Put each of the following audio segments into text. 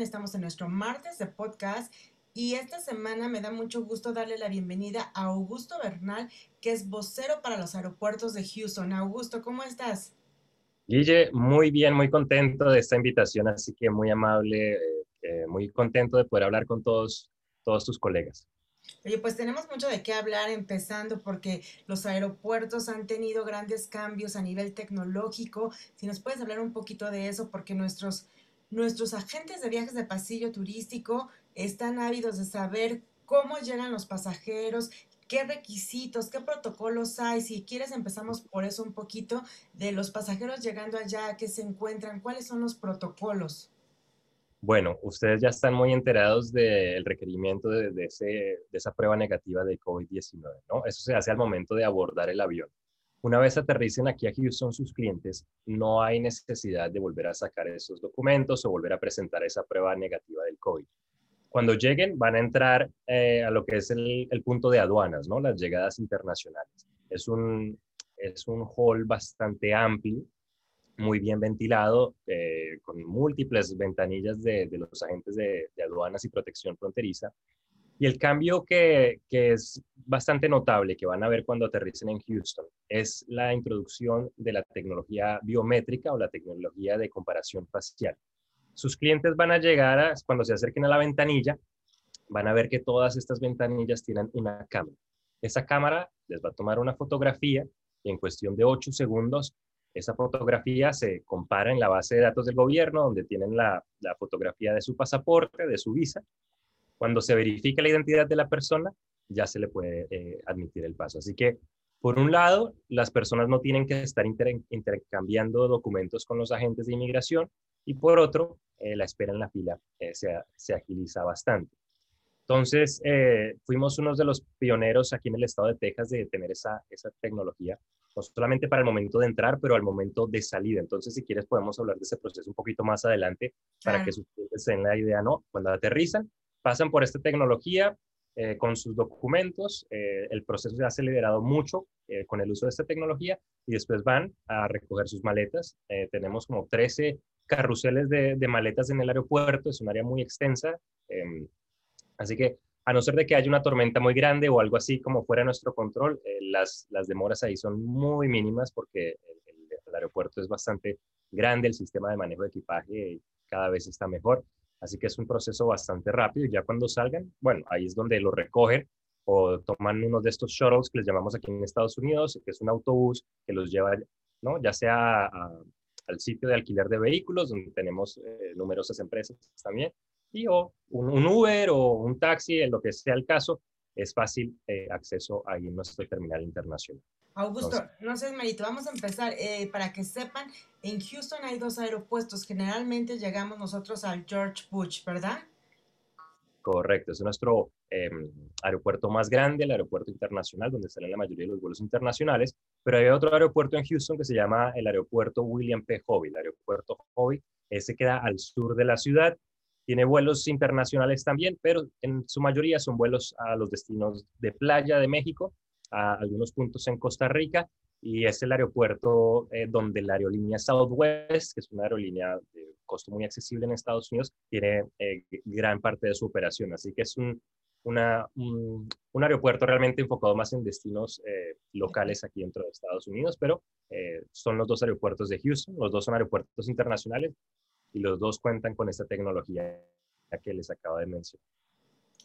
Estamos en nuestro martes de podcast y esta semana me da mucho gusto darle la bienvenida a Augusto Bernal, que es vocero para los aeropuertos de Houston. Augusto, ¿cómo estás? Guille, muy bien, muy contento de esta invitación, así que muy amable, eh, eh, muy contento de poder hablar con todos, todos tus colegas. Oye, pues tenemos mucho de qué hablar empezando porque los aeropuertos han tenido grandes cambios a nivel tecnológico. Si nos puedes hablar un poquito de eso, porque nuestros, nuestros agentes de viajes de pasillo turístico están ávidos de saber cómo llegan los pasajeros, qué requisitos, qué protocolos hay. Si quieres, empezamos por eso un poquito de los pasajeros llegando allá, qué se encuentran, cuáles son los protocolos. Bueno, ustedes ya están muy enterados del requerimiento de, esa prueba negativa de COVID-19, ¿no? Eso se hace al momento de abordar el avión. Una vez aterricen aquí a Houston sus clientes, no hay necesidad de volver a sacar esos documentos o volver a presentar esa prueba negativa del COVID. Cuando lleguen, van a entrar eh, a lo que es el, punto de aduanas, ¿no? Las llegadas internacionales. Es un, es un hall bastante amplio muy bien ventilado, eh, con múltiples ventanillas de, los agentes de, aduanas y protección fronteriza. Y el cambio que, es bastante notable, que van a ver cuando aterricen en Houston, es la introducción de la tecnología biométrica o la tecnología de comparación facial. Sus clientes van a llegar, cuando se acerquen a la ventanilla, van a ver que todas estas ventanillas tienen una cámara. Esa cámara les va a tomar una fotografía y en cuestión de 8 segundos esa fotografía se compara en la base de datos del gobierno, donde tienen la, fotografía de su pasaporte, de su visa. Cuando se verifica la identidad de la persona, ya se le puede eh, admitir el paso. Así que, por un lado, las personas no tienen que estar intercambiando documentos con los agentes de inmigración y por otro, eh, la espera en la fila eh, se, agiliza bastante. Entonces, fuimos unos de los pioneros aquí en el estado de Texas de tener esa, esa tecnología no solamente para el momento de entrar, pero al momento de salida. Entonces, si quieres, podemos hablar de ese proceso un poquito más adelante para que sus clientes den la idea, ¿no? Cuando aterrizan, pasan por esta tecnología eh, con sus documentos, eh, el proceso se ha acelerado mucho eh, con el uso de esta tecnología y después van a recoger sus maletas. tenemos como 13 carruseles de, maletas en el aeropuerto, es un área muy extensa. Em, así que a no ser de que haya una tormenta muy grande o algo así como fuera nuestro control, las demoras ahí son muy mínimas porque el, aeropuerto es bastante grande, el sistema de manejo de equipaje cada vez está mejor, así que es un proceso bastante rápido ya cuando salgan, bueno, ahí es donde lo recogen o toman uno de estos shuttles que les llamamos aquí en Estados Unidos, que es un autobús que los lleva, ¿no? ya sea al sitio de alquiler de vehículos, donde tenemos eh, numerosas empresas también, y o un, Uber o un taxi, en lo que sea el caso, es fácil eh, acceso ahí en nuestro terminal internacional. Augusto, no sé, Marito, vamos a empezar. Eh, para que sepan, en Houston hay dos aeropuertos. Generalmente llegamos nosotros al George Bush, ¿verdad? Correcto, es nuestro em, aeropuerto más grande, el aeropuerto internacional, donde salen la mayoría de los vuelos internacionales, pero hay otro aeropuerto en Houston que se llama el aeropuerto William P. Hobby. El aeropuerto Hobby, ese queda al sur de la ciudad tiene vuelos internacionales también, pero en su mayoría son vuelos a los destinos de playa de México, a algunos puntos en Costa Rica, y es el aeropuerto eh, donde la aerolínea Southwest, que es una aerolínea de costo muy accesible en Estados Unidos, tiene eh, gran parte de su operación. Así que es un, una, un, aeropuerto realmente enfocado más en destinos eh, locales aquí dentro de Estados Unidos, pero son los dos aeropuertos de Houston, los dos son aeropuertos internacionales y los dos cuentan con esta tecnología que les acabo de mencionar.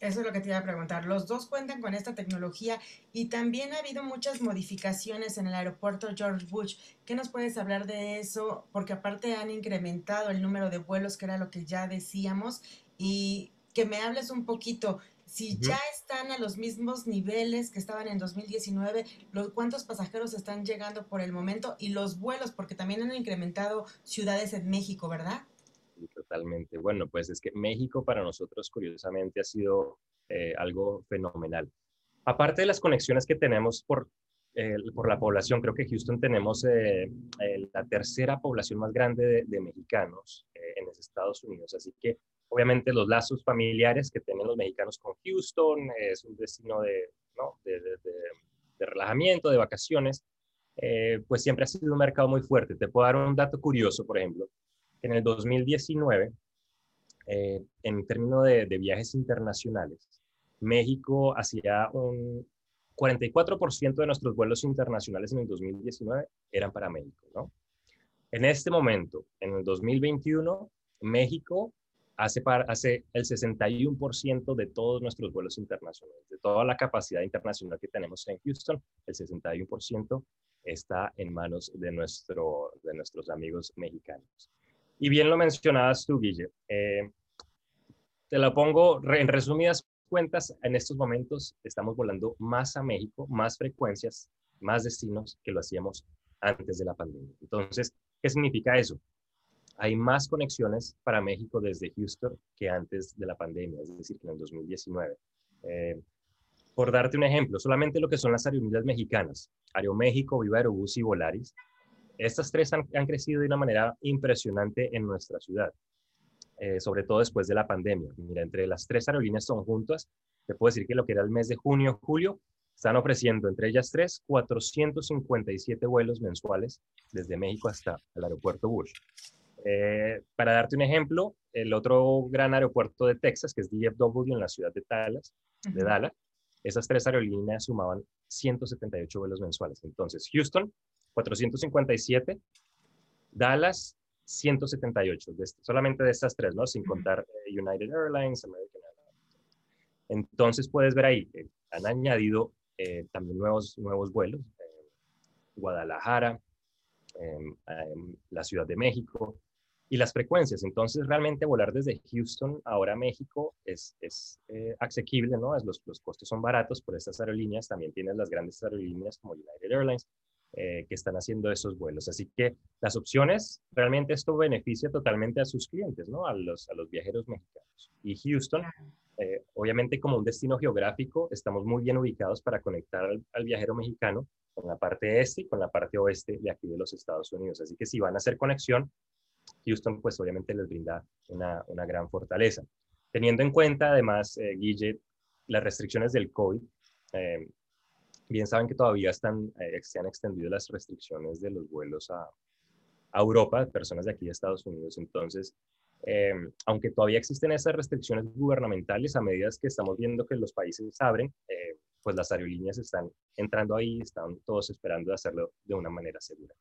Eso es lo que te iba a preguntar. Los dos cuentan con esta tecnología y también ha habido muchas modificaciones en el aeropuerto George Bush. ¿Qué nos puedes hablar de eso? Porque aparte han incrementado el número de vuelos, que era lo que ya decíamos, y que me hables un poquito. Si ya están a los mismos niveles que estaban en 2019, los, ¿cuántos pasajeros están llegando por el momento? Y los vuelos, porque también han incrementado ciudades en México, ¿verdad? Totalmente. Bueno, pues es que México para nosotros curiosamente ha sido eh, algo fenomenal. Aparte de las conexiones que tenemos por, eh, por la población, creo que Houston tenemos eh, la tercera población más grande de, mexicanos en los Estados Unidos. Así que obviamente los lazos familiares que tienen los mexicanos con Houston es un destino de, ¿no? de, de, de relajamiento, de vacaciones. pues siempre ha sido un mercado muy fuerte. Te puedo dar un dato curioso, por ejemplo en el 2019 eh, en términos de, de, viajes internacionales, México hacía un 44% de nuestros vuelos internacionales en el 2019 eran para México, ¿no? En este momento, en el 2021, México hace, el 61% de todos nuestros vuelos internacionales, de toda la capacidad internacional que tenemos en Houston, el 61% está en manos de, nuestro, de nuestros amigos mexicanos. Y bien lo mencionabas tú, Guille. Eh, te lo pongo en resumidas cuentas, en estos momentos estamos volando más a México, más frecuencias, más destinos que lo hacíamos antes de la pandemia. Entonces, ¿qué significa eso? hay más conexiones para México desde Houston que antes de la pandemia, es decir, que en el 2019. Eh, por darte un ejemplo, solamente lo que son las aerolíneas mexicanas, Aeroméxico, Viva Aerobús y Volaris, estas tres han, crecido de una manera impresionante en nuestra ciudad, eh, sobre todo después de la pandemia. Mira, entre las tres aerolíneas son juntas, te puedo decir que lo que era el mes de junio, julio, están ofreciendo entre ellas tres 457 vuelos mensuales desde México hasta el aeropuerto Bush. Eh, para darte un ejemplo, el otro gran aeropuerto de Texas, que es DFW en la ciudad de Dallas, de Dallas, esas tres aerolíneas sumaban 178 vuelos mensuales. Entonces, Houston, 457, Dallas, 178, solamente de estas tres, ¿no? Sin contar eh, United Airlines, American Airlines. Entonces, puedes ver ahí, han añadido eh, también nuevos, nuevos vuelos. Guadalajara, la Ciudad de México, y las frecuencias. Entonces, realmente volar desde Houston ahora a México es, es eh, asequible, ¿no? Es, los, los, costos son baratos por estas aerolíneas. También tienes las grandes aerolíneas como United Airlines eh, que están haciendo esos vuelos. Así que las opciones, realmente esto beneficia totalmente a sus clientes, ¿no? A los, a los viajeros mexicanos. Y Houston, eh, obviamente como un destino geográfico, estamos muy bien ubicados para conectar al, al viajero mexicano con la parte este y con la parte oeste de aquí de los Estados Unidos. Así que si van a hacer conexión, Houston pues obviamente les brinda una, una gran fortaleza. Teniendo en cuenta además, eh, Guille, las restricciones del COVID, eh, bien saben que todavía están, eh, se han extendido las restricciones de los vuelos a, a Europa, personas de aquí de Estados Unidos. Entonces, aunque todavía existen esas restricciones gubernamentales, a medida que estamos viendo que los países abren, pues las aerolíneas están entrando ahí, están todos esperando hacerlo de una manera segura.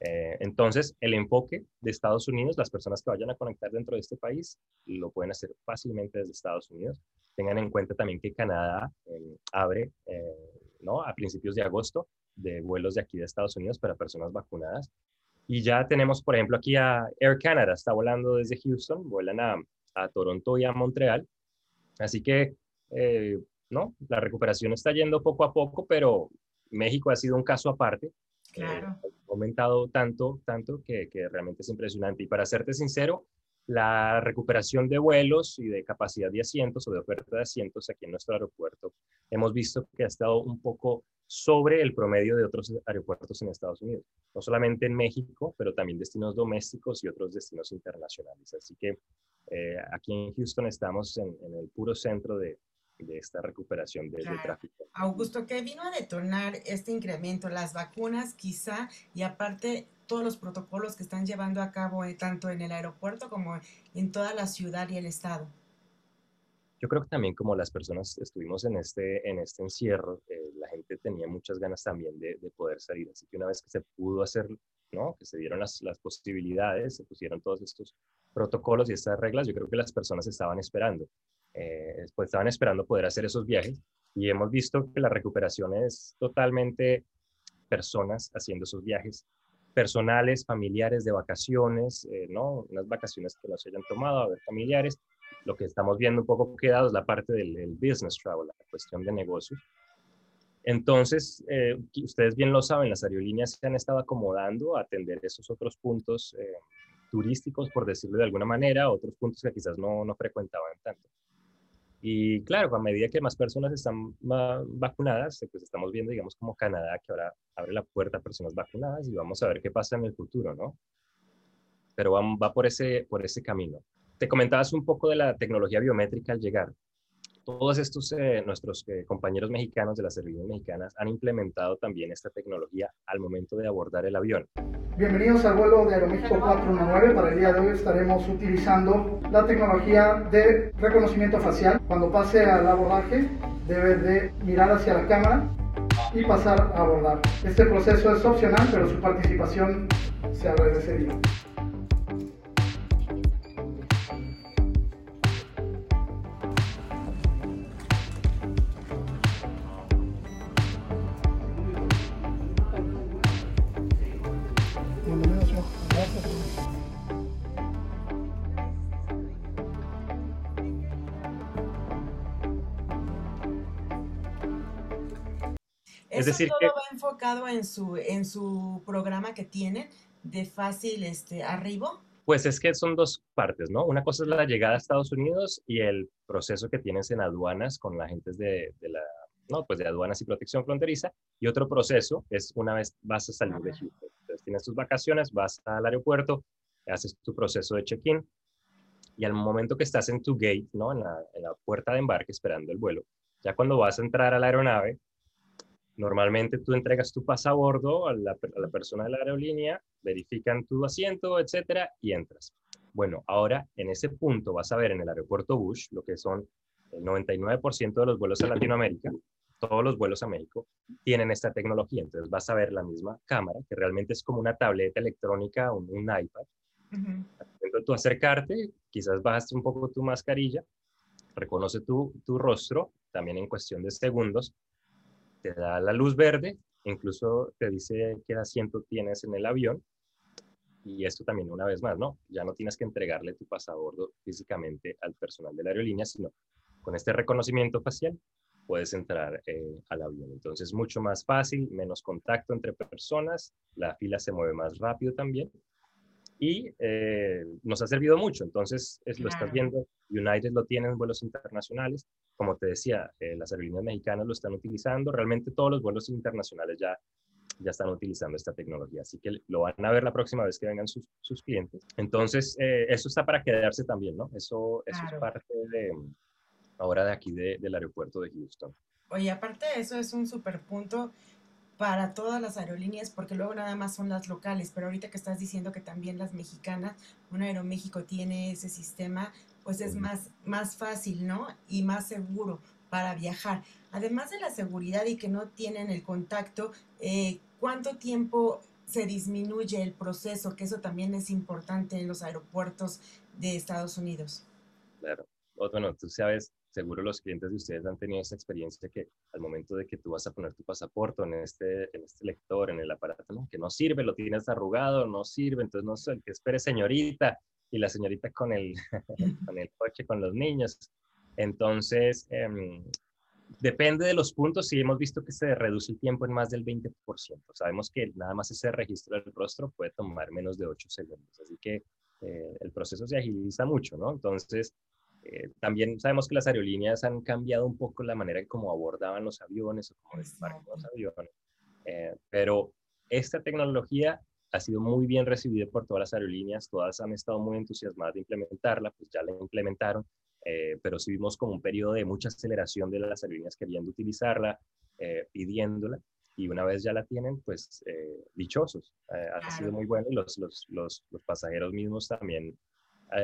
Eh, entonces, el enfoque de Estados Unidos, las personas que vayan a conectar dentro de este país, lo pueden hacer fácilmente desde Estados Unidos. Tengan en cuenta también que Canadá eh, abre eh, ¿no? a principios de agosto de vuelos de aquí de Estados Unidos para personas vacunadas. Y ya tenemos, por ejemplo, aquí a Air Canada, está volando desde Houston, vuelan a, a Toronto y a Montreal. Así que, ¿no? La recuperación está yendo poco a poco, pero México ha sido un caso aparte Claro. ha aumentado tanto, tanto que, que, realmente es impresionante. Y para serte sincero, la recuperación de vuelos y de capacidad de asientos o de oferta de asientos aquí en nuestro aeropuerto, hemos visto que ha estado un poco sobre el promedio de otros aeropuertos en Estados Unidos. No solamente en México, pero también destinos domésticos y otros destinos internacionales. Así que eh, aquí en Houston estamos en, en el puro centro de, de esta recuperación del tráfico. Augusto, ¿qué vino a detonar este incremento? Las vacunas quizá y aparte todos los protocolos que están llevando a cabo tanto en el aeropuerto como en toda la ciudad y el estado. Yo creo que también como las personas estuvimos en este, en este encierro, eh, la gente tenía muchas ganas también de, de, poder salir. Así que una vez que se pudo hacer, ¿no? que se dieron las, las posibilidades, se pusieron todos estos protocolos y estas reglas, yo creo que las personas estaban esperando eh, pues estaban esperando poder hacer esos viajes y hemos visto que la recuperación es totalmente personas haciendo esos viajes personales, familiares, de vacaciones, eh, ¿no? Unas vacaciones que no se hayan tomado, a ver, familiares. Lo que estamos viendo un poco quedado es la parte del, business travel, la cuestión de negocios. Entonces, eh, ustedes bien lo saben, las aerolíneas se han estado acomodando a atender esos otros puntos eh, turísticos, por decirlo de alguna manera, otros puntos que quizás no, no frecuentaban tanto. Y claro, a medida que más personas están vacunadas, pues estamos viendo, digamos, como Canadá, que ahora abre la puerta a personas vacunadas y vamos a ver qué pasa en el futuro, ¿no? Pero va, va por, ese, por ese camino. Te comentabas un poco de la tecnología biométrica al llegar. Todos estos, eh, nuestros eh, compañeros mexicanos de las aerolíneas mexicanas han implementado también esta tecnología al momento de abordar el avión. Bienvenidos al vuelo de Aeroméxico 419. Para el día de hoy estaremos utilizando la tecnología de reconocimiento facial. Cuando pase al abordaje, debe de mirar hacia la cámara y pasar a abordar. Este proceso es opcional, pero su participación se agradecería. Es decir, todo que, va enfocado en su, en su programa que tienen de fácil este, arribo. Pues es que son dos partes, ¿no? Una cosa es la llegada a Estados Unidos y el proceso que tienes en aduanas con la gente de, de la, no, pues de aduanas y protección fronteriza. Y otro proceso es una vez vas a salir de Houston. Entonces tienes tus vacaciones, vas al aeropuerto, haces tu proceso de check-in y al momento que estás en tu gate, ¿no? En la, en la puerta de embarque esperando el vuelo, ya cuando vas a entrar a la aeronave, Normalmente tú entregas tu pasabordo a la, a la persona de la aerolínea, verifican tu asiento, etcétera, y entras. Bueno, ahora en ese punto vas a ver en el aeropuerto Bush lo que son el 99% de los vuelos a Latinoamérica, todos los vuelos a México, tienen esta tecnología. Entonces vas a ver la misma cámara, que realmente es como una tableta electrónica o un, iPad. Entonces tú acercarte, quizás bajas un poco tu mascarilla, reconoce tu, tu rostro, también en cuestión de segundos, te da la luz verde, incluso te dice qué asiento tienes en el avión. Y esto también una vez más, ¿no? Ya no tienes que entregarle tu pasabordo físicamente al personal de la aerolínea, sino con este reconocimiento facial puedes entrar eh, al avión. Entonces, mucho más fácil, menos contacto entre personas, la fila se mueve más rápido también y eh, nos ha servido mucho. Entonces, es, lo estás viendo, United lo tiene en vuelos internacionales, como te decía, eh, las aerolíneas mexicanas lo están utilizando, realmente todos los vuelos internacionales ya, ya están utilizando esta tecnología, así que lo van a ver la próxima vez que vengan sus, sus clientes. Entonces, eh, eso está para quedarse también, ¿no? Eso, eso es parte de, ahora de aquí del aeropuerto de Houston. Oye, aparte de eso, es un super punto para todas las aerolíneas, porque luego nada más son las locales, pero ahorita que estás diciendo que también las mexicanas, un Aeroméxico tiene ese sistema, pues es más, más fácil, ¿no? Y más seguro para viajar. Además de la seguridad y que no tienen el contacto, eh, ¿cuánto tiempo se disminuye el proceso? Que eso también es importante en los aeropuertos de Estados Unidos. Claro. Bueno, tú sabes, seguro los clientes de ustedes han tenido esa experiencia que al momento de que tú vas a poner tu pasaporte en este, en este lector, en el aparato, que no sirve, lo tienes arrugado, no sirve, entonces no sé, que espere señorita y la señorita con el, con el coche, con los niños. Entonces, em, depende de los puntos, si hemos visto que se reduce el tiempo en más del 20%. Sabemos que nada más ese registro del rostro puede tomar menos de 8 segundos, así que eh, el proceso se agiliza mucho, ¿no? Entonces, eh, también sabemos que las aerolíneas han cambiado un poco la manera en cómo abordaban los aviones o cómo desembarcan los aviones, eh, pero esta tecnología ha sido muy bien recibida por todas las aerolíneas, todas han estado muy entusiasmadas de implementarla, pues ya la implementaron, eh, pero sí vimos como un periodo de mucha aceleración de las aerolíneas queriendo utilizarla, pidiéndola, y una vez ya la tienen, pues dichosos. Ha sido muy bueno y los, los, los, los pasajeros mismos también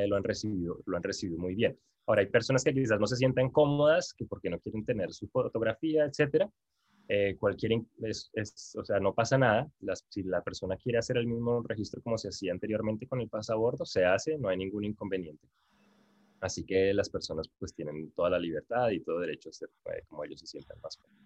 lo, han recibido, lo han recibido muy bien. Ahora, hay personas que quizás no se sientan cómodas, que porque no quieren tener su fotografía, etcétera. Eh, cualquier, es, o sea, no pasa nada. si la persona quiere hacer el mismo registro como se hacía anteriormente con el pasabordo, se hace, no hay ningún inconveniente. Así que las personas pues tienen toda la libertad y todo derecho a ser eh, como ellos se sientan más cómodos.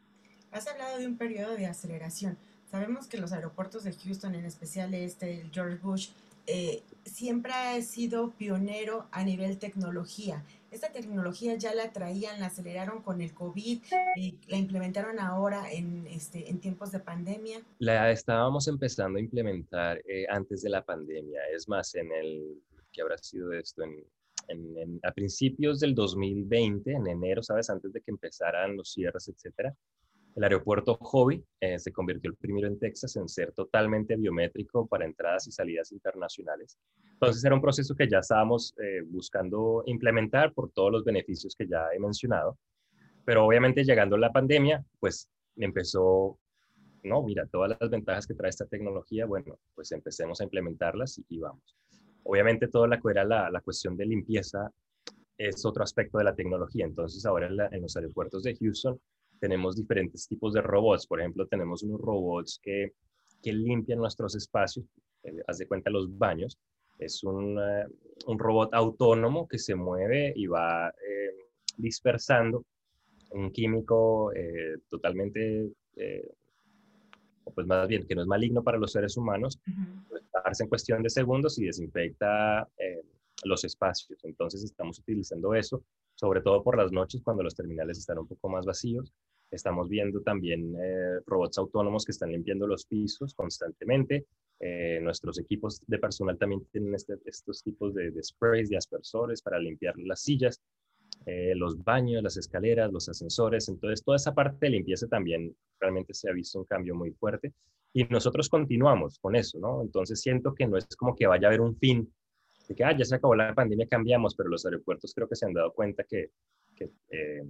Has hablado de un periodo de aceleración. Sabemos que los aeropuertos de Houston, en especial este, el George Bush, eh, siempre ha sido pionero a nivel tecnología. Esta tecnología ya la traían, la aceleraron con el COVID, y la implementaron ahora en, este, en tiempos de pandemia. La estábamos empezando a implementar eh, antes de la pandemia. Es más, en el, que habrá sido esto? En, en, a principios del 2020, en enero, ¿sabes? Antes de que empezaran los cierres, etcétera, el aeropuerto Hobby eh, se convirtió el primero en Texas en ser totalmente biométrico para entradas y salidas internacionales. Entonces era un proceso que ya estábamos eh, buscando implementar por todos los beneficios que ya he mencionado. Pero obviamente llegando la pandemia, pues empezó, no, mira, todas las ventajas que trae esta tecnología, bueno, pues empecemos a implementarlas y, vamos. Obviamente todo la, era la, la cuestión de limpieza es otro aspecto de la tecnología. Entonces ahora en, los aeropuertos de Houston tenemos diferentes tipos de robots. Por ejemplo, tenemos unos robots que, que limpian nuestros espacios, eh, haz de cuenta los baños. Es un, eh, un, robot autónomo que se mueve y va eh, dispersando un químico totalmente, pues más bien, que no es maligno para los seres humanos, uh en cuestión de segundos y desinfecta los espacios. Entonces estamos utilizando eso, sobre todo por las noches cuando los terminales están un poco más vacíos. Estamos viendo también eh, robots autónomos que están limpiando los pisos constantemente. Eh, nuestros equipos de personal también tienen este, estos tipos de, sprays, de aspersores para limpiar las sillas, eh, los baños, las escaleras, los ascensores. Entonces, toda esa parte de limpieza también realmente se ha visto un cambio muy fuerte. Y nosotros continuamos con eso, ¿no? Entonces, siento que no es como que vaya a haber un fin de que ah, ya se acabó la pandemia, cambiamos, pero los aeropuertos creo que se han dado cuenta que, que eh,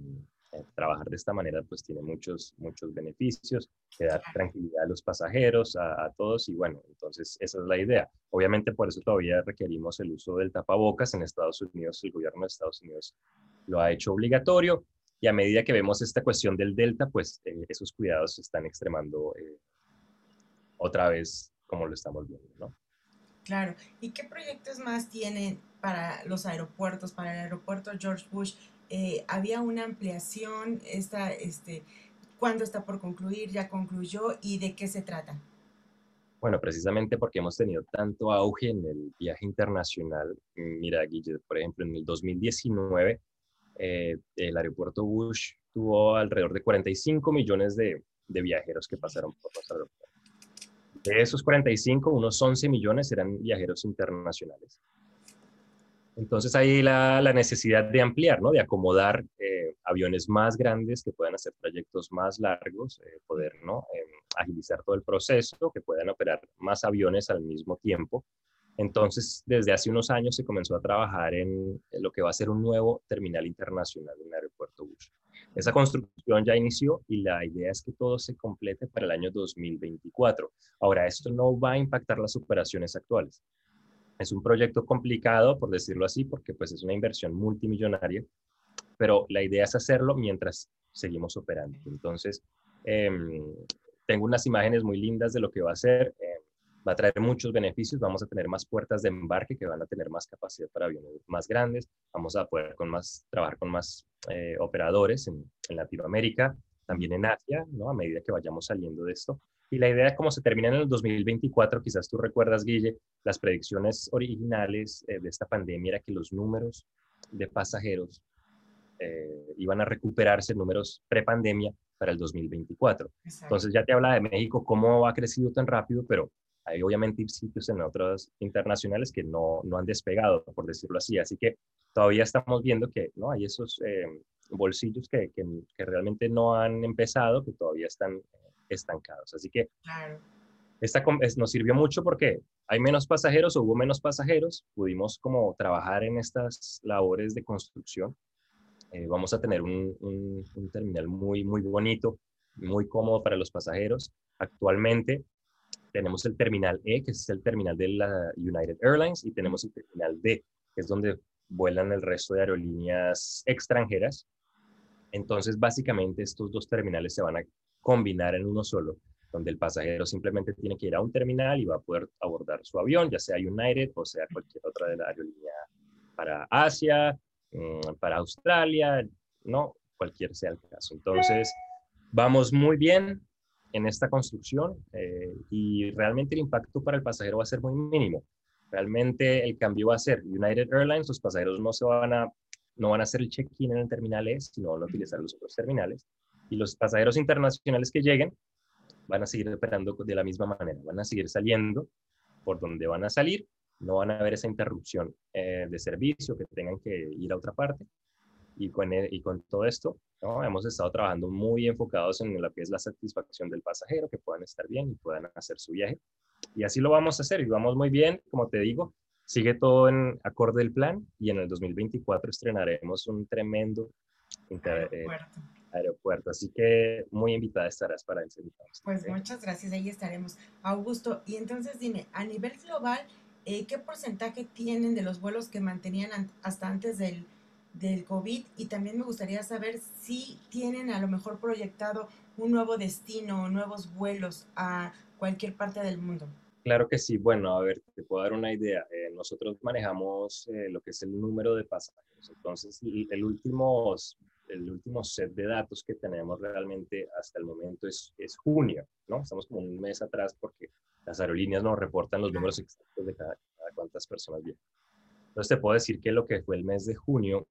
trabajar de esta manera pues tiene muchos, muchos beneficios, que da tranquilidad a los pasajeros, a, todos, y bueno, entonces esa es la idea. Obviamente por eso todavía requerimos el uso del tapabocas. En Estados Unidos, el gobierno de Estados Unidos lo ha hecho obligatorio, y a medida que vemos esta cuestión del Delta, pues eh, esos cuidados se están extremando otra vez como lo estamos viendo, ¿no? Claro. ¿Y qué proyectos más tienen para los aeropuertos, para el aeropuerto George Bush? Eh, ¿Había una ampliación? Esta, este, ¿Cuándo está por concluir? ¿Ya concluyó? ¿Y de qué se trata? Bueno, precisamente porque hemos tenido tanto auge en el viaje internacional. Mira, Guille, por ejemplo, en el 2019, eh, el aeropuerto Bush tuvo alrededor de 45 millones de, de viajeros que pasaron por los aeropuertos. De esos 45, unos 11 millones eran viajeros internacionales. Entonces hay la, la necesidad de ampliar, ¿no? de acomodar eh, aviones más grandes que puedan hacer trayectos más largos, eh, poder ¿no? Em, agilizar todo el proceso, que puedan operar más aviones al mismo tiempo. Entonces, desde hace unos años se comenzó a trabajar en lo que va a ser un nuevo terminal internacional en el aeropuerto Bush. Esa construcción ya inició y la idea es que todo se complete para el año 2024. Ahora, esto no va a impactar las operaciones actuales. Es un proyecto complicado, por decirlo así, porque pues es una inversión multimillonaria, pero la idea es hacerlo mientras seguimos operando. Entonces, em, tengo unas imágenes muy lindas de lo que va a ser. Em, va a traer muchos beneficios, vamos a tener más puertas de embarque que van a tener más capacidad para aviones más grandes, vamos a poder con más, trabajar con más eh, operadores en, Latinoamérica, también en Asia, ¿no? a medida que vayamos saliendo de esto. Y la idea es cómo se termina en el 2024, quizás tú recuerdas, Guille, las predicciones originales eh, de esta pandemia era que los números de pasajeros eh, iban a recuperarse, números prepandemia, para el 2024. Entonces ya te habla de México, cómo ha crecido tan rápido, pero hay obviamente sitios en otros internacionales que no, no han despegado, por decirlo así. Así que todavía estamos viendo que ¿no? hay esos eh, bolsillos que, que, realmente no han empezado, que todavía están estancados. Así que esta nos sirvió mucho porque hay menos pasajeros o hubo menos pasajeros. Pudimos como trabajar en estas labores de construcción. Eh, vamos a tener un, un, un terminal muy, muy bonito, muy cómodo para los pasajeros. Actualmente tenemos el terminal E, que es el terminal de la United Airlines, y tenemos el terminal D, que es donde vuelan el resto de aerolíneas extranjeras. Entonces, básicamente, estos dos terminales se van a combinar en uno solo, donde el pasajero simplemente tiene que ir a un terminal y va a poder abordar su avión, ya sea United o sea cualquier otra de la aerolínea para Asia, mm, para Australia, no, cualquier sea el caso. Entonces, vamos muy bien en esta construcción eh, y realmente el impacto para el pasajero va a ser muy mínimo. Realmente el cambio va a ser United Airlines, los pasajeros no se van a no van a hacer el check-in en el terminal E, sino van a utilizar los otros terminales. Y los pasajeros internacionales que lleguen van a seguir operando de la misma manera, van a seguir saliendo por donde van a salir, no van a haber esa interrupción eh, de servicio que tengan que ir a otra parte y con, e, y con todo esto, ¿no? hemos estado trabajando muy enfocados en lo que es la satisfacción del pasajero, que puedan estar bien y puedan hacer su viaje. Y así lo vamos a hacer y vamos muy bien, como te digo, sigue todo en acorde del plan y en el 2024 estrenaremos un tremendo eh, aeropuerto. Así que muy invitada estarás para ese Pues muchas gracias, ahí estaremos. Augusto, y entonces dime, a nivel global, eh, ¿qué porcentaje tienen de los vuelos que mantenían hasta antes del, del COVID? Y también me gustaría saber si tienen a lo mejor proyectado un nuevo destino o nuevos vuelos a cualquier parte del mundo. Claro que sí. Bueno, a ver, te puedo dar una idea. Eh, nosotros manejamos eh, lo que es el número de pasajeros. Entonces, el último, el último set de datos que tenemos realmente hasta el momento es, es junio, ¿no? Estamos como un mes atrás porque las aerolíneas nos reportan los números exactos de cada, cuántas personas vienen. Entonces, te puedo decir que lo que fue el mes de junio,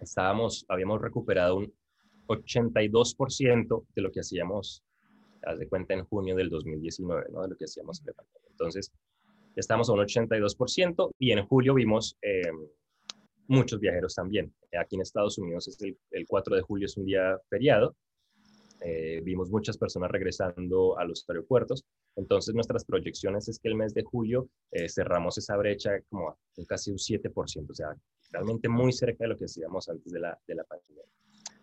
estábamos, habíamos recuperado un 82% de lo que hacíamos haz de cuenta, en junio del 2019, ¿no? De lo que hacíamos Entonces, estamos a un 82% y en julio vimos eh, muchos viajeros también. Aquí en Estados Unidos es el, 4 de julio es un día feriado. Eh, vimos muchas personas regresando a los aeropuertos. Entonces, nuestras proyecciones es que el mes de julio eh, cerramos esa brecha como casi un 7%, o sea, realmente muy cerca de lo que hacíamos antes de la, de la pandemia.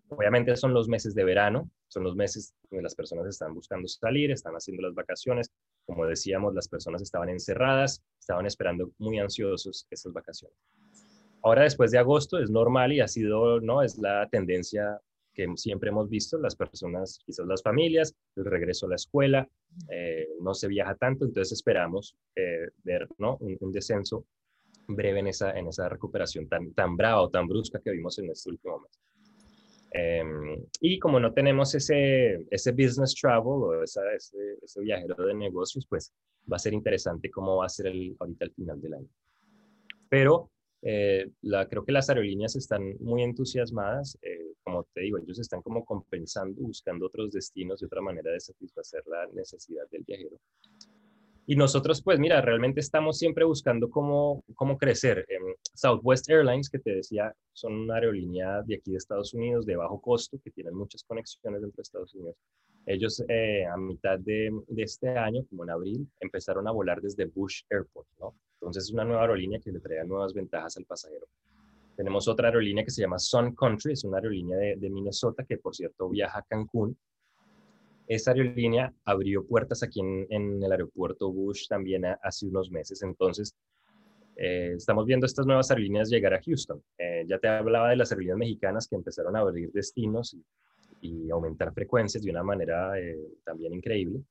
Obviamente son los meses de verano, son los meses donde las personas están buscando salir, están haciendo las vacaciones. Como decíamos, las personas estaban encerradas, estaban esperando muy ansiosos esas vacaciones. Ahora, después de agosto, es normal y ha sido, ¿no? Es la tendencia que siempre hemos visto, las personas, quizás las familias, el regreso a la escuela, eh, no se viaja tanto, entonces esperamos eh, ver, ¿no? Un, un, descenso breve en esa, en esa recuperación tan, tan brava o tan brusca que vimos en este último mes. Em, y como no tenemos ese, ese business travel o ese, ese, viajero de negocios, pues va a ser interesante cómo va a ser el, ahorita al final del año. Pero eh, la, creo que las aerolíneas están muy entusiasmadas. Eh, como te digo, ellos están como compensando, buscando otros destinos y otra manera de satisfacer la necesidad del viajero. Y nosotros, pues mira, realmente estamos siempre buscando cómo, cómo crecer. Southwest Airlines, que te decía, son una aerolínea de aquí de Estados Unidos de bajo costo, que tienen muchas conexiones dentro de Estados Unidos. Ellos eh, a mitad de, de, este año, como en abril, empezaron a volar desde Bush Airport, ¿no? Entonces es una nueva aerolínea que le trae nuevas ventajas al pasajero. Tenemos otra aerolínea que se llama Sun Country, es una aerolínea de, de Minnesota que por cierto viaja a Cancún esa aerolínea abrió puertas aquí en, el aeropuerto Bush también hace unos meses. Entonces, eh, estamos viendo estas nuevas aerolíneas llegar a Houston. Eh, ya te hablaba de las aerolíneas mexicanas que empezaron a abrir destinos y, aumentar frecuencias de una manera eh, también increíble.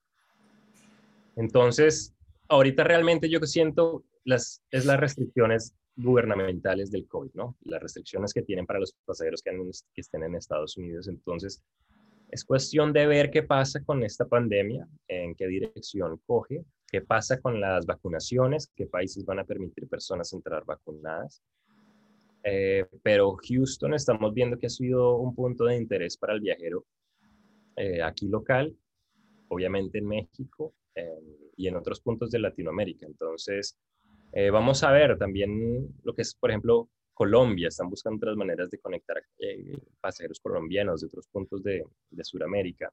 Entonces, ahorita realmente yo siento las, es las restricciones gubernamentales del COVID, ¿no? Las restricciones que tienen para los pasajeros que, que estén en Estados Unidos. Entonces, es cuestión de ver qué pasa con esta pandemia, en qué dirección coge, qué pasa con las vacunaciones, qué países van a permitir personas entrar vacunadas. Eh, pero Houston estamos viendo que ha sido un punto de interés para el viajero eh, aquí local, obviamente en México eh, y en otros puntos de Latinoamérica. Entonces, vamos a ver también lo que es, por ejemplo, Colombia, están buscando otras maneras de conectar eh, pasajeros colombianos de otros puntos de, de Sudamérica.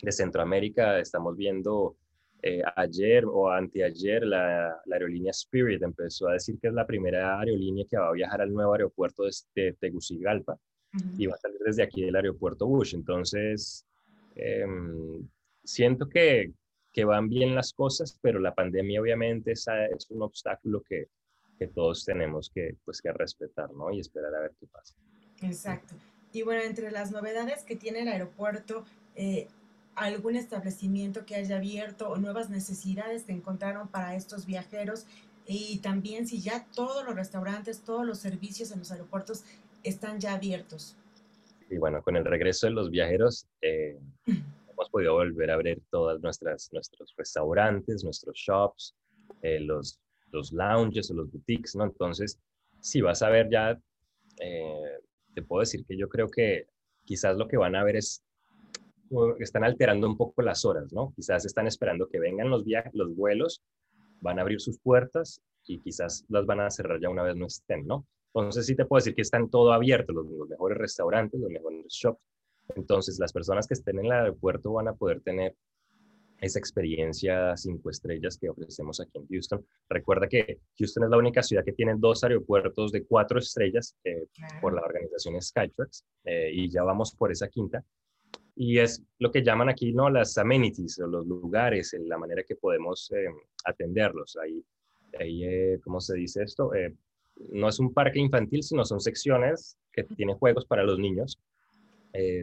De Centroamérica estamos viendo eh, ayer o anteayer la, la, aerolínea Spirit empezó a decir que es la primera aerolínea que va a viajar al nuevo aeropuerto de, Tegucigalpa y va a salir desde aquí del aeropuerto Bush. Entonces, em, siento que, que, van bien las cosas, pero la pandemia obviamente es, es un obstáculo que, que todos tenemos que, pues, que respetar, ¿no? Y esperar a ver qué pasa. Exacto. Y bueno, entre las novedades que tiene el aeropuerto, eh, algún establecimiento que haya abierto o nuevas necesidades que encontraron para estos viajeros y también si ya todos los restaurantes, todos los servicios en los aeropuertos están ya abiertos. Y bueno, con el regreso de los viajeros, eh, hemos podido volver a abrir todos nuestros restaurantes, nuestros shops, eh, los los lounges o los boutiques, ¿no? Entonces, si vas a ver ya, eh, te puedo decir que yo creo que quizás lo que van a ver es, están alterando un poco las horas, ¿no? Quizás están esperando que vengan los viajes, los vuelos, van a abrir sus puertas y quizás las van a cerrar ya una vez no estén, ¿no? Entonces sí te puedo decir que están todo abierto, los mejores restaurantes, los mejores shops. Entonces las personas que estén en el aeropuerto van a poder tener esa experiencia cinco estrellas que ofrecemos aquí en Houston. Recuerda que Houston es la única ciudad que tiene dos aeropuertos de cuatro estrellas eh, por la organización Skytrax eh, y ya vamos por esa quinta. Y es lo que llaman aquí, ¿no? Las amenities o los lugares, la manera que podemos eh, atenderlos. Ahí, ahí ¿cómo se dice esto? no es un parque infantil, sino son secciones que tienen juegos para los niños.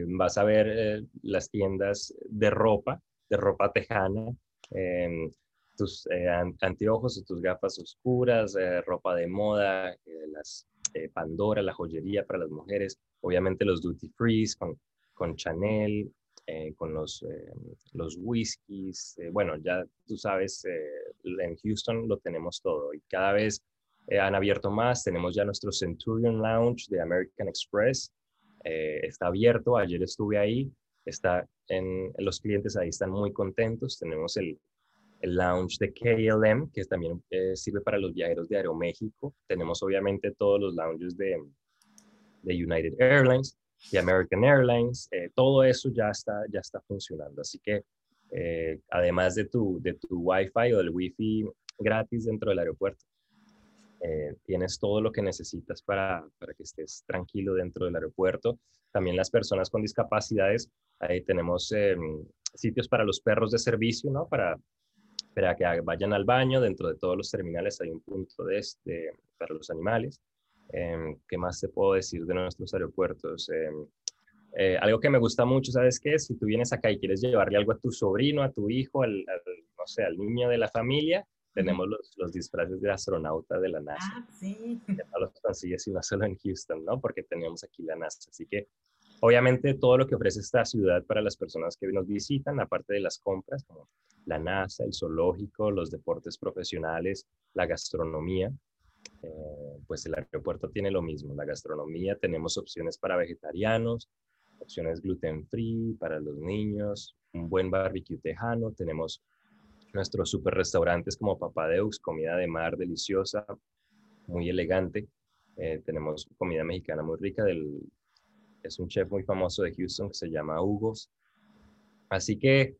Vas a ver las tiendas de ropa, de ropa tejana, tus eh, anteojos tus gafas oscuras, eh, ropa de moda, eh, las Pandora, la joyería para las mujeres, obviamente los duty free con, con Chanel, con los, los whiskies, bueno, ya tú sabes, en Houston lo tenemos todo y cada vez han abierto más, tenemos ya nuestro Centurion Lounge de American Express, está abierto, ayer estuve ahí, está en, los clientes ahí están muy contentos. Tenemos el, el lounge de KLM, que también eh, sirve para los viajeros de Aeroméxico. Tenemos obviamente todos los lounges de, de United Airlines, de American Airlines. Eh, todo eso ya está, ya está funcionando. Así que eh, además de tu, de tu Wi-Fi o del Wi-Fi gratis dentro del aeropuerto, tienes todo lo que necesitas para, para que estés tranquilo dentro del aeropuerto. También las personas con discapacidades Ahí tenemos em, sitios para los perros de servicio, ¿no? Para, para que vayan al baño. Dentro de todos los terminales hay un punto de este para los animales. Em, ¿Qué más te puedo decir de nuestros aeropuertos? Em, eh, algo que me gusta mucho, ¿sabes qué? Si tú vienes acá y quieres llevarle algo a tu sobrino, a tu hijo, al, no sé, al niño de la familia, tenemos los, los, disfraces de astronauta de la NASA. Ah, sí. No los consigues no solo en Houston, ¿no? Porque tenemos aquí la NASA. Así que Obviamente todo lo que ofrece esta ciudad para las personas que nos visitan, aparte de las compras, como la NASA, el zoológico, los deportes profesionales, la gastronomía, eh, pues el aeropuerto tiene lo mismo. La gastronomía, tenemos opciones para vegetarianos, opciones gluten free para los niños, un buen barbecue tejano, tenemos nuestros super restaurantes como Papadeux, comida de mar deliciosa, muy elegante. Eh, tenemos comida mexicana muy rica del, es un chef muy famoso de Houston que se llama Hugos. Así que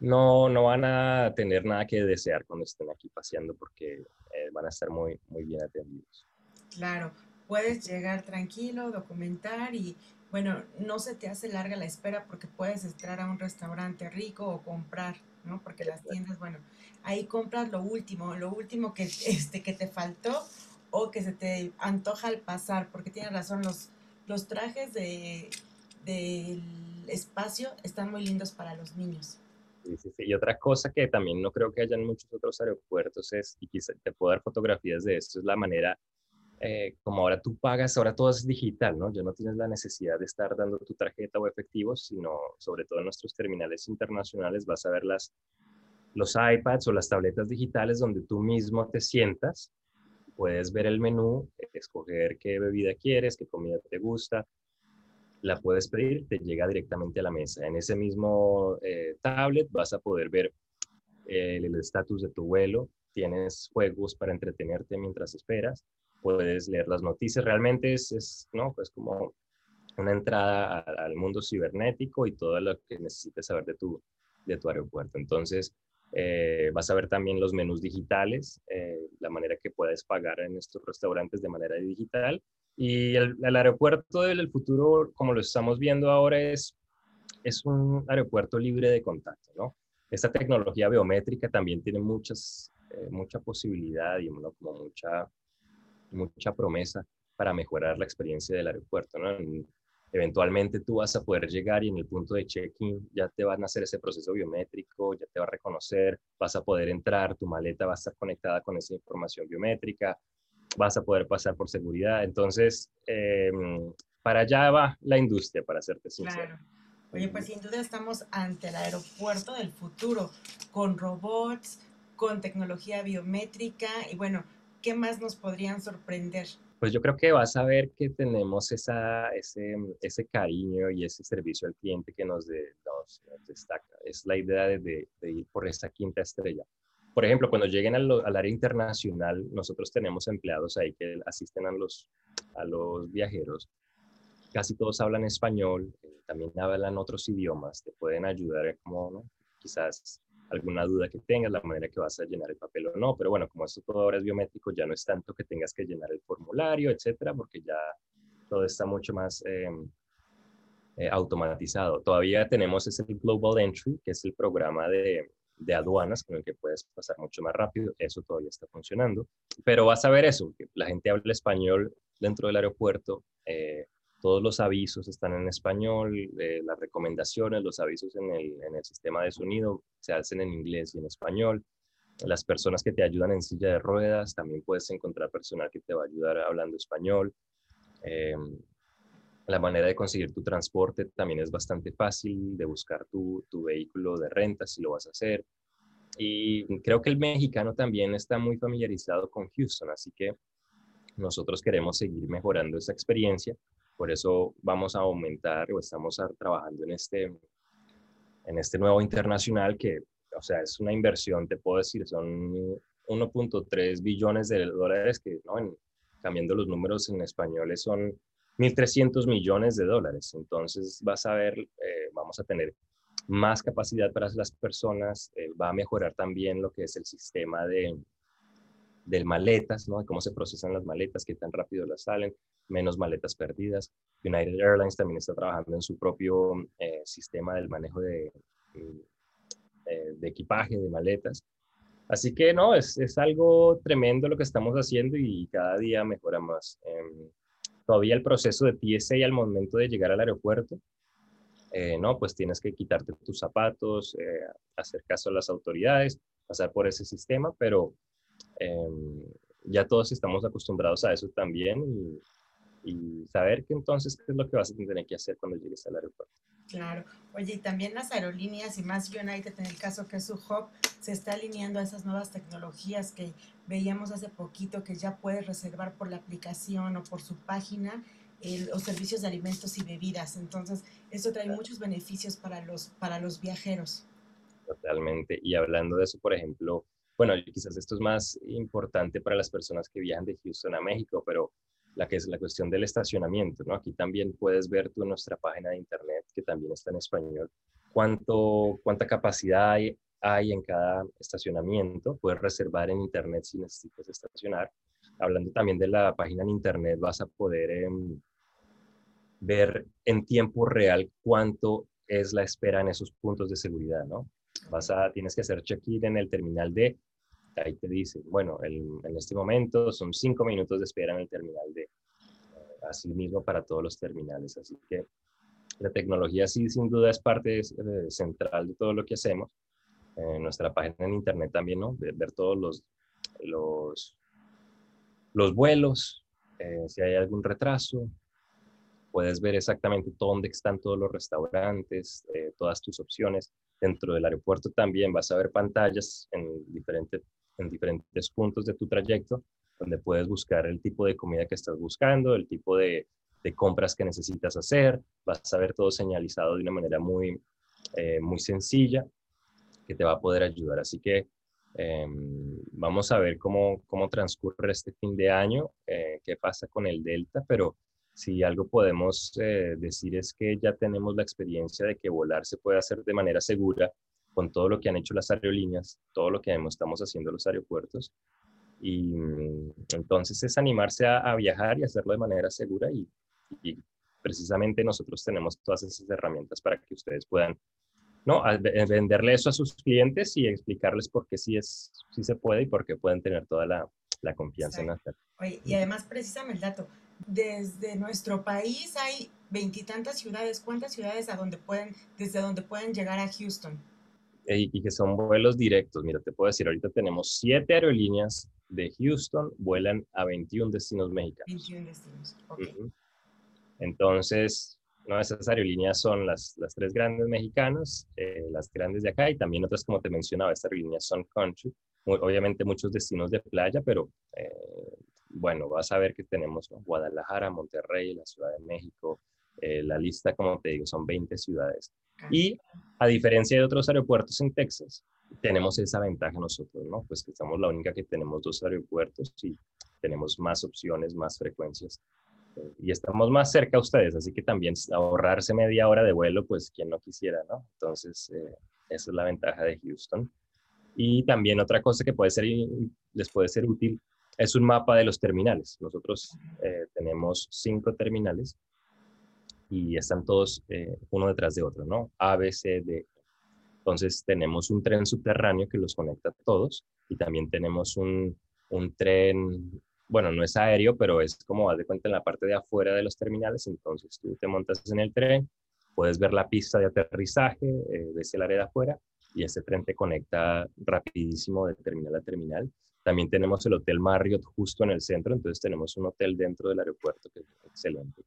no, no van a tener nada que desear cuando estén aquí paseando porque eh, van a estar muy, muy bien atendidos. Claro, puedes llegar tranquilo, documentar y bueno, no se te hace larga la espera porque puedes entrar a un restaurante rico o comprar, ¿no? Porque las tiendas, bueno, ahí compras lo último, lo último que, este, que te faltó o que se te antoja al pasar, porque tienes razón, los, los trajes de, del espacio están muy lindos para los niños. Sí, sí, sí. Y otra cosa que también no creo que haya en muchos otros aeropuertos es, y quizá te puedo dar fotografías de esto, es la manera eh, como ahora tú pagas, ahora todo es digital, ¿no? Ya no tienes la necesidad de estar dando tu tarjeta o efectivo, sino sobre todo en nuestros terminales internacionales vas a ver las, los iPads o las tabletas digitales donde tú mismo te sientas puedes ver el menú, escoger qué bebida quieres, qué comida te gusta, la puedes pedir, te llega directamente a la mesa. En ese mismo eh, tablet vas a poder ver eh, el estatus de tu vuelo, tienes juegos para entretenerte mientras esperas, puedes leer las noticias, realmente es, ¿no? Pues como una entrada al mundo cibernético y todo lo que necesites saber de tu, de tu aeropuerto. Entonces, eh, vas a ver también los menús digitales, eh, la manera que puedes pagar en estos restaurantes de manera digital. Y el, aeropuerto del futuro, como lo estamos viendo ahora, es, es un aeropuerto libre de contacto, ¿no? Esta tecnología biométrica también tiene muchas, eh, mucha posibilidad y como mucha, mucha promesa para mejorar la experiencia del aeropuerto, ¿no? eventualmente tú vas a poder llegar y en el punto de check-in ya te van a hacer ese proceso biométrico, ya te va a reconocer, vas a poder entrar, tu maleta va a estar conectada con esa información biométrica, vas a poder pasar por seguridad. Entonces, em, para allá va la industria, para serte sincero. Claro. Oye, pues sin duda estamos ante el aeropuerto del futuro, con robots, con tecnología biométrica y bueno, ¿qué más nos podrían sorprender? pues yo creo que vas a ver que tenemos esa, ese, ese cariño y ese servicio al cliente que nos, destaca. Es la idea de, ir por esa quinta estrella. Por ejemplo, cuando lleguen al, área internacional, nosotros tenemos empleados ahí que asisten a los, a los viajeros. Casi todos hablan español, eh, también hablan otros idiomas, te pueden ayudar como, ¿no? quizás alguna duda que tengas, la manera que vas a llenar el papel o no, pero bueno, como esto todo ahora es biométrico, ya no es tanto que tengas que llenar el formulario, etcétera, porque ya todo está mucho más em, eh, automatizado. Todavía tenemos ese Global Entry, que es el programa de, de aduanas con el que puedes pasar mucho más rápido, eso todavía está funcionando, pero vas a ver eso, que la gente habla español dentro del aeropuerto, eh, todos los avisos están en español, eh, las recomendaciones, los avisos en el, en el, sistema de sonido se hacen en inglés y en español. Las personas que te ayudan en silla de ruedas, también puedes encontrar personal que te va a ayudar hablando español. Eh, la manera de conseguir tu transporte también es bastante fácil, de buscar tu, tu vehículo de renta si lo vas a hacer. Y creo que el mexicano también está muy familiarizado con Houston, así que nosotros queremos seguir mejorando esa experiencia por eso vamos a aumentar o estamos trabajando en este, en este nuevo internacional que, o sea, es una inversión, te puedo decir, son 1.3 billones de dólares que, ¿no? En, cambiando los números en español, son 1.300 millones de dólares. Entonces vas a ver, eh, vamos a tener más capacidad para las personas, eh, va a mejorar también lo que es el sistema de, de maletas, ¿no? Cómo se procesan las maletas, qué tan rápido las salen menos maletas perdidas. United Airlines también está trabajando en su propio eh, sistema del manejo de, mm, eh, de equipaje, de maletas. Así que no, es, es, algo tremendo lo que estamos haciendo y cada día mejora más. Em, todavía el proceso de TSA al momento de llegar al aeropuerto, eh, no, pues tienes que quitarte tus zapatos, hacer caso a las autoridades, pasar por ese sistema, pero em, ya todos estamos acostumbrados a eso también y, y saber que entonces qué es lo que vas a tener que hacer cuando llegues al aeropuerto. Claro. Oye, y también las aerolíneas y más United, en el caso que es su hub, se está alineando a esas nuevas tecnologías que veíamos hace poquito, que ya puedes reservar por la aplicación o por su página los servicios de alimentos y bebidas. Entonces, eso trae muchos beneficios para los, para los viajeros. Totalmente. Y hablando de eso, por ejemplo, bueno, quizás esto es más importante para las personas que viajan de Houston a México, pero la que es la cuestión del estacionamiento, ¿no? Aquí también puedes ver tú en nuestra página de internet, que también está en español, cuánto, cuánta capacidad hay, hay en cada estacionamiento. Puedes reservar en internet si necesitas estacionar. Hablando también de la página en internet, vas a poder em, ver en tiempo real cuánto es la espera en esos puntos de seguridad, ¿no? Vas a, tienes que hacer check-in en el terminal D ahí te dice, bueno, en este momento son cinco minutos de espera en el terminal D. así mismo para todos los terminales. Así que la tecnología sí, sin duda, es parte eh, central de todo lo que hacemos. En nuestra página en internet también, ¿no? Ver, ver todos los, los, los vuelos, eh, si hay algún retraso, puedes ver exactamente dónde están todos los restaurantes, eh, todas tus opciones. Dentro del aeropuerto también vas a ver pantallas en diferentes en diferentes puntos de tu trayecto, donde puedes buscar el tipo de comida que estás buscando, el tipo de, compras que necesitas hacer, vas a ver todo señalizado de una manera muy, eh, muy sencilla que te va a poder ayudar. Así que em, vamos a ver cómo, cómo transcurre este fin de año, eh, qué pasa con el Delta, pero si algo podemos eh, decir es que ya tenemos la experiencia de que volar se puede hacer de manera segura con todo lo que han hecho las aerolíneas, todo lo que estamos haciendo los aeropuertos. Y mm, entonces es animarse a, viajar y hacerlo de manera segura y, precisamente nosotros tenemos todas esas herramientas para que ustedes puedan ¿no? venderle eso a sus clientes y explicarles por qué sí, es, sí se puede y por qué pueden tener toda la, la confianza en hacerlo. y además, precisamente el dato, desde nuestro país hay veintitantas ciudades. ¿Cuántas ciudades a donde pueden, desde donde pueden llegar a Houston? Y que son vuelos directos. Mira, te puedo decir, ahorita tenemos siete aerolíneas de Houston, vuelan a 21 destinos mexicanos. 21 destinos, ok. Entonces, ¿no? esas aerolíneas son las, las tres grandes mexicanas, eh, las grandes de acá, y también otras, como te mencionaba, estas aerolíneas son country, obviamente muchos destinos de playa, pero eh, bueno, vas a ver que tenemos Guadalajara, Monterrey, la Ciudad de México, eh, la lista, como te digo, son 20 ciudades. Y a diferencia de otros aeropuertos en Texas, tenemos esa ventaja nosotros, ¿no? Pues que somos la única que tenemos dos aeropuertos y tenemos más opciones, más frecuencias. Eh, y estamos más cerca a ustedes, así que también ahorrarse media hora de vuelo, pues quien no quisiera, ¿no? Entonces, eh, Esa es la ventaja de Houston. Y también otra cosa que puede ser, les puede ser útil es un mapa de los terminales. Nosotros eh, tenemos cinco terminales y están todos eh, uno detrás de otro, ¿no? A, B, C, D. Entonces tenemos un tren subterráneo que los conecta a todos y también tenemos un, un tren, bueno, no es aéreo, pero es como, haz de cuenta, en la parte de afuera de los terminales. Entonces tú te montas en el tren, puedes ver la pista de aterrizaje, eh, ves el área de afuera y ese tren te conecta rapidísimo de terminal a terminal. También tenemos el Hotel Marriott justo en el centro, entonces tenemos un hotel dentro del aeropuerto que es excelente.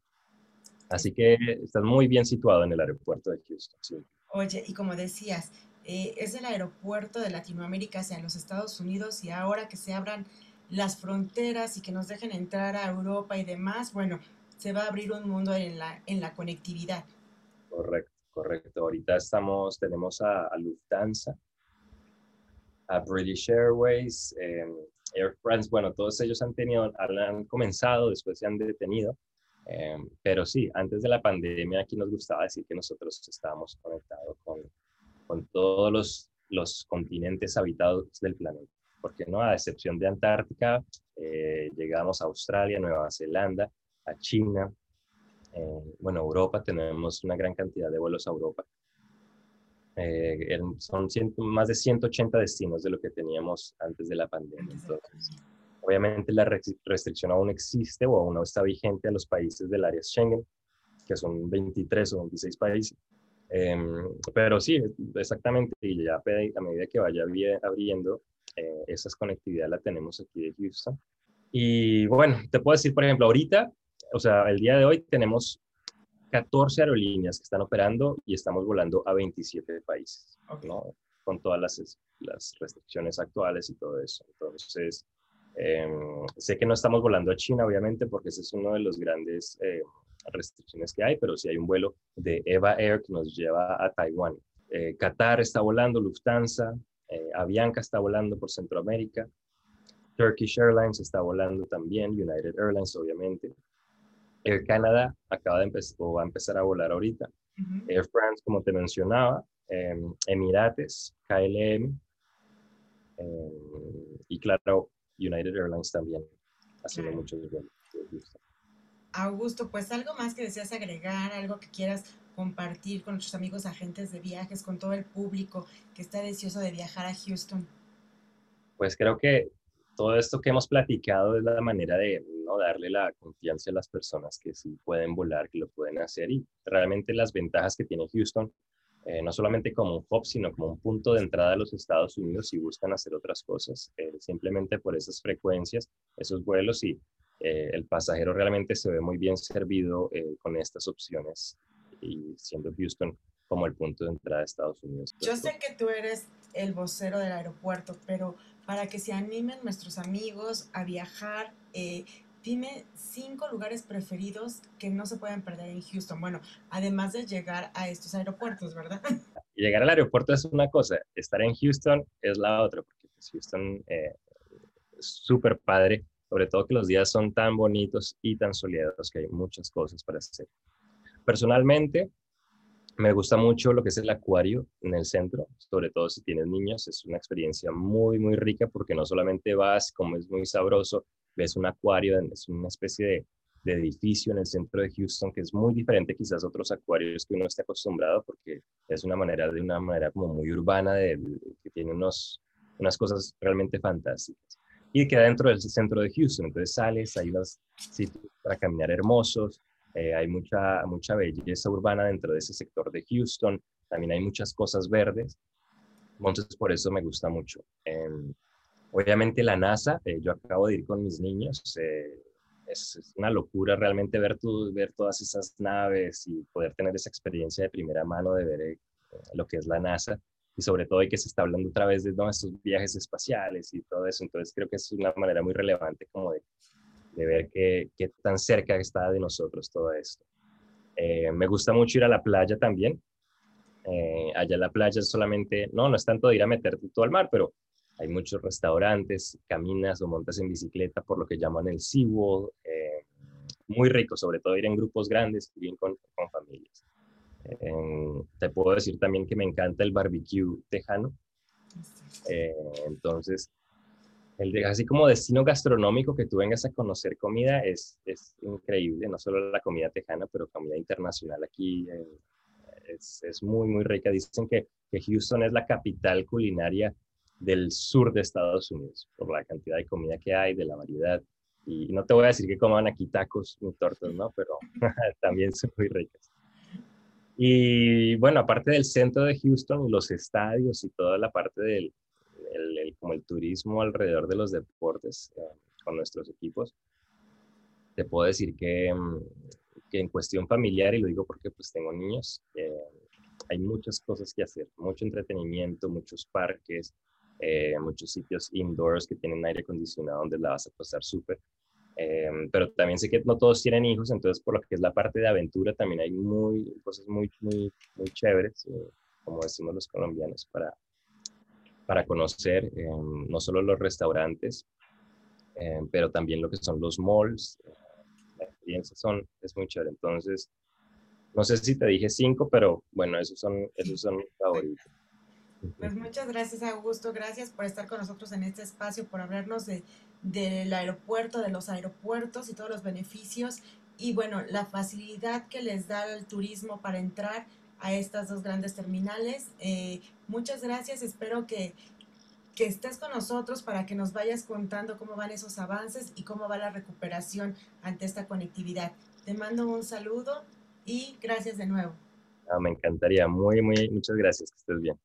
Así que estás muy bien situado en el aeropuerto de Houston. Oye, y como decías, eh, es el aeropuerto de Latinoamérica hacia los Estados Unidos y ahora que se abran las fronteras y que nos dejen entrar a Europa y demás, bueno, se va a abrir un mundo en la, en la conectividad. Correcto, correcto. Ahorita estamos, tenemos a, Lufthansa, a British Airways, em, Air France, bueno, todos ellos han tenido, han comenzado, después se han detenido, em, pero sí, antes de la pandemia aquí nos gustaba decir que nosotros estábamos conectados con, con todos los, los continentes habitados del planeta, porque no, a excepción de Antártica, eh, llegamos a Australia, Nueva Zelanda, a China, bueno, Europa, tenemos una gran cantidad de vuelos a Europa. Eh, son más de 180 destinos de lo que teníamos antes de la pandemia. Entonces, obviamente la restricción aún existe o aún no está vigente a los países del área Schengen, que son 23 o 26 países. Em, pero sí, exactamente, y ya a medida que vaya abriendo, eh, esa conectividad la tenemos aquí de Houston. Y bueno, te puedo decir, por ejemplo, ahorita o sea, el día de hoy tenemos 14 aerolíneas que están operando y estamos volando a 27 países, ¿no? Con todas las, las, restricciones actuales y todo eso. Entonces, em, sé que no estamos volando a China, obviamente, porque ese es uno de los grandes eh, restricciones que hay, pero sí hay un vuelo de Eva Air que nos lleva a Taiwán. Eh, Qatar está volando, Lufthansa, eh, Avianca está volando por Centroamérica, Turkish Airlines está volando también, United Airlines, obviamente. Air Canada acaba de empezar o va a empezar a volar ahorita. Air France, como te mencionaba, em, Emirates, KLM em, y claro, United Airlines también, haciendo muchos vuelos. Augusto, pues algo más que deseas agregar, algo que quieras compartir con nuestros amigos agentes de viajes, con todo el público que está deseoso de viajar a Houston. Pues creo que todo esto que hemos platicado es la manera de ¿no? darle la confianza a las personas que sí pueden volar, que lo pueden hacer y realmente las ventajas que tiene Houston, eh, no solamente como un hub, sino como un punto de entrada a los Estados Unidos si buscan hacer otras cosas, eh, simplemente por esas frecuencias, esos vuelos y eh, el pasajero realmente se ve muy bien servido con estas opciones y siendo Houston como el punto de entrada a Estados Unidos. Yo sé que tú eres el vocero del aeropuerto, pero para que se animen nuestros amigos a viajar, eh, dime cinco lugares preferidos que no se pueden perder en Houston. Bueno, además de llegar a estos aeropuertos, ¿verdad? Llegar al aeropuerto es una cosa, estar en Houston es la otra, porque pues, Houston eh, es súper padre, sobre todo que los días son tan bonitos y tan soleados que hay muchas cosas para hacer. Personalmente, me gusta mucho lo que es el acuario en el centro, sobre todo si tienes niños, es una experiencia muy, muy rica porque no solamente vas, como es muy sabroso, ves un acuario, es una especie de, edificio en el centro de Houston que es muy diferente quizás a otros acuarios que uno esté acostumbrado porque es una manera, de una manera como muy urbana, de, que tiene unos, unas cosas realmente fantásticas. Y queda dentro del centro de Houston, entonces sales, hay unos sitios para caminar hermosos, eh, hay mucha, mucha belleza urbana dentro de ese sector de Houston, también hay muchas cosas verdes, entonces por eso me gusta mucho. Em, obviamente la NASA, eh, yo acabo de ir con mis niños, eh, es, una locura realmente ver, tu, ver todas esas naves y poder tener esa experiencia de primera mano de ver lo que es la NASA y sobre todo de que se está hablando otra vez de ¿no? estos viajes espaciales y todo eso, entonces creo que es una manera muy relevante como de de ver qué, qué tan cerca está de nosotros todo esto. Eh, me gusta mucho ir a la playa también. Eh, allá la playa es solamente, no, no es tanto ir a meterte todo al mar, pero hay muchos restaurantes, caminas o montas en bicicleta por lo que llaman el SeaWall. Eh, muy rico, sobre todo ir en grupos grandes bien con, con familias. te puedo decir también que me encanta el barbecue tejano. Eh, entonces, el así como destino gastronómico que tú vengas a conocer comida es, es increíble, no solo la comida tejana, pero comida internacional aquí eh, es, es, muy, muy rica. Dicen que, que, Houston es la capital culinaria del sur de Estados Unidos, por la cantidad de comida que hay, de la variedad. Y no te voy a decir que coman aquí tacos ni tortas, ¿no? Pero también son muy ricas. Y bueno, aparte del centro de Houston los estadios y toda la parte del el, como el turismo alrededor de los deportes eh, con nuestros equipos, te puedo decir que, mm, que, en cuestión familiar, y lo digo porque pues tengo niños, eh, hay muchas cosas que hacer, mucho entretenimiento, muchos parques, eh, muchos sitios indoors que tienen aire acondicionado donde la vas a pasar súper. Em, pero también sé que no todos tienen hijos, entonces por lo que es la parte de aventura también hay muy, cosas muy, muy, muy chéveres, eh, como decimos los colombianos, para, para conocer em, no solo los restaurantes, em, pero también lo que son los malls. La experiencia son, es muy chévere. Entonces, no sé si te dije cinco, pero bueno, esos son, esos son mis favoritos. Pues muchas gracias, Augusto. Gracias por estar con nosotros en este espacio, por hablarnos de, del aeropuerto, de los aeropuertos y todos los beneficios y bueno, la facilidad que les da el turismo para entrar a estas dos grandes terminales. Eh, muchas gracias, espero que, que estés con nosotros para que nos vayas contando cómo van esos avances y cómo va la recuperación ante esta conectividad. Te mando un saludo y gracias de nuevo. Ah, me encantaría, muy, muy, muchas gracias, que estés bien.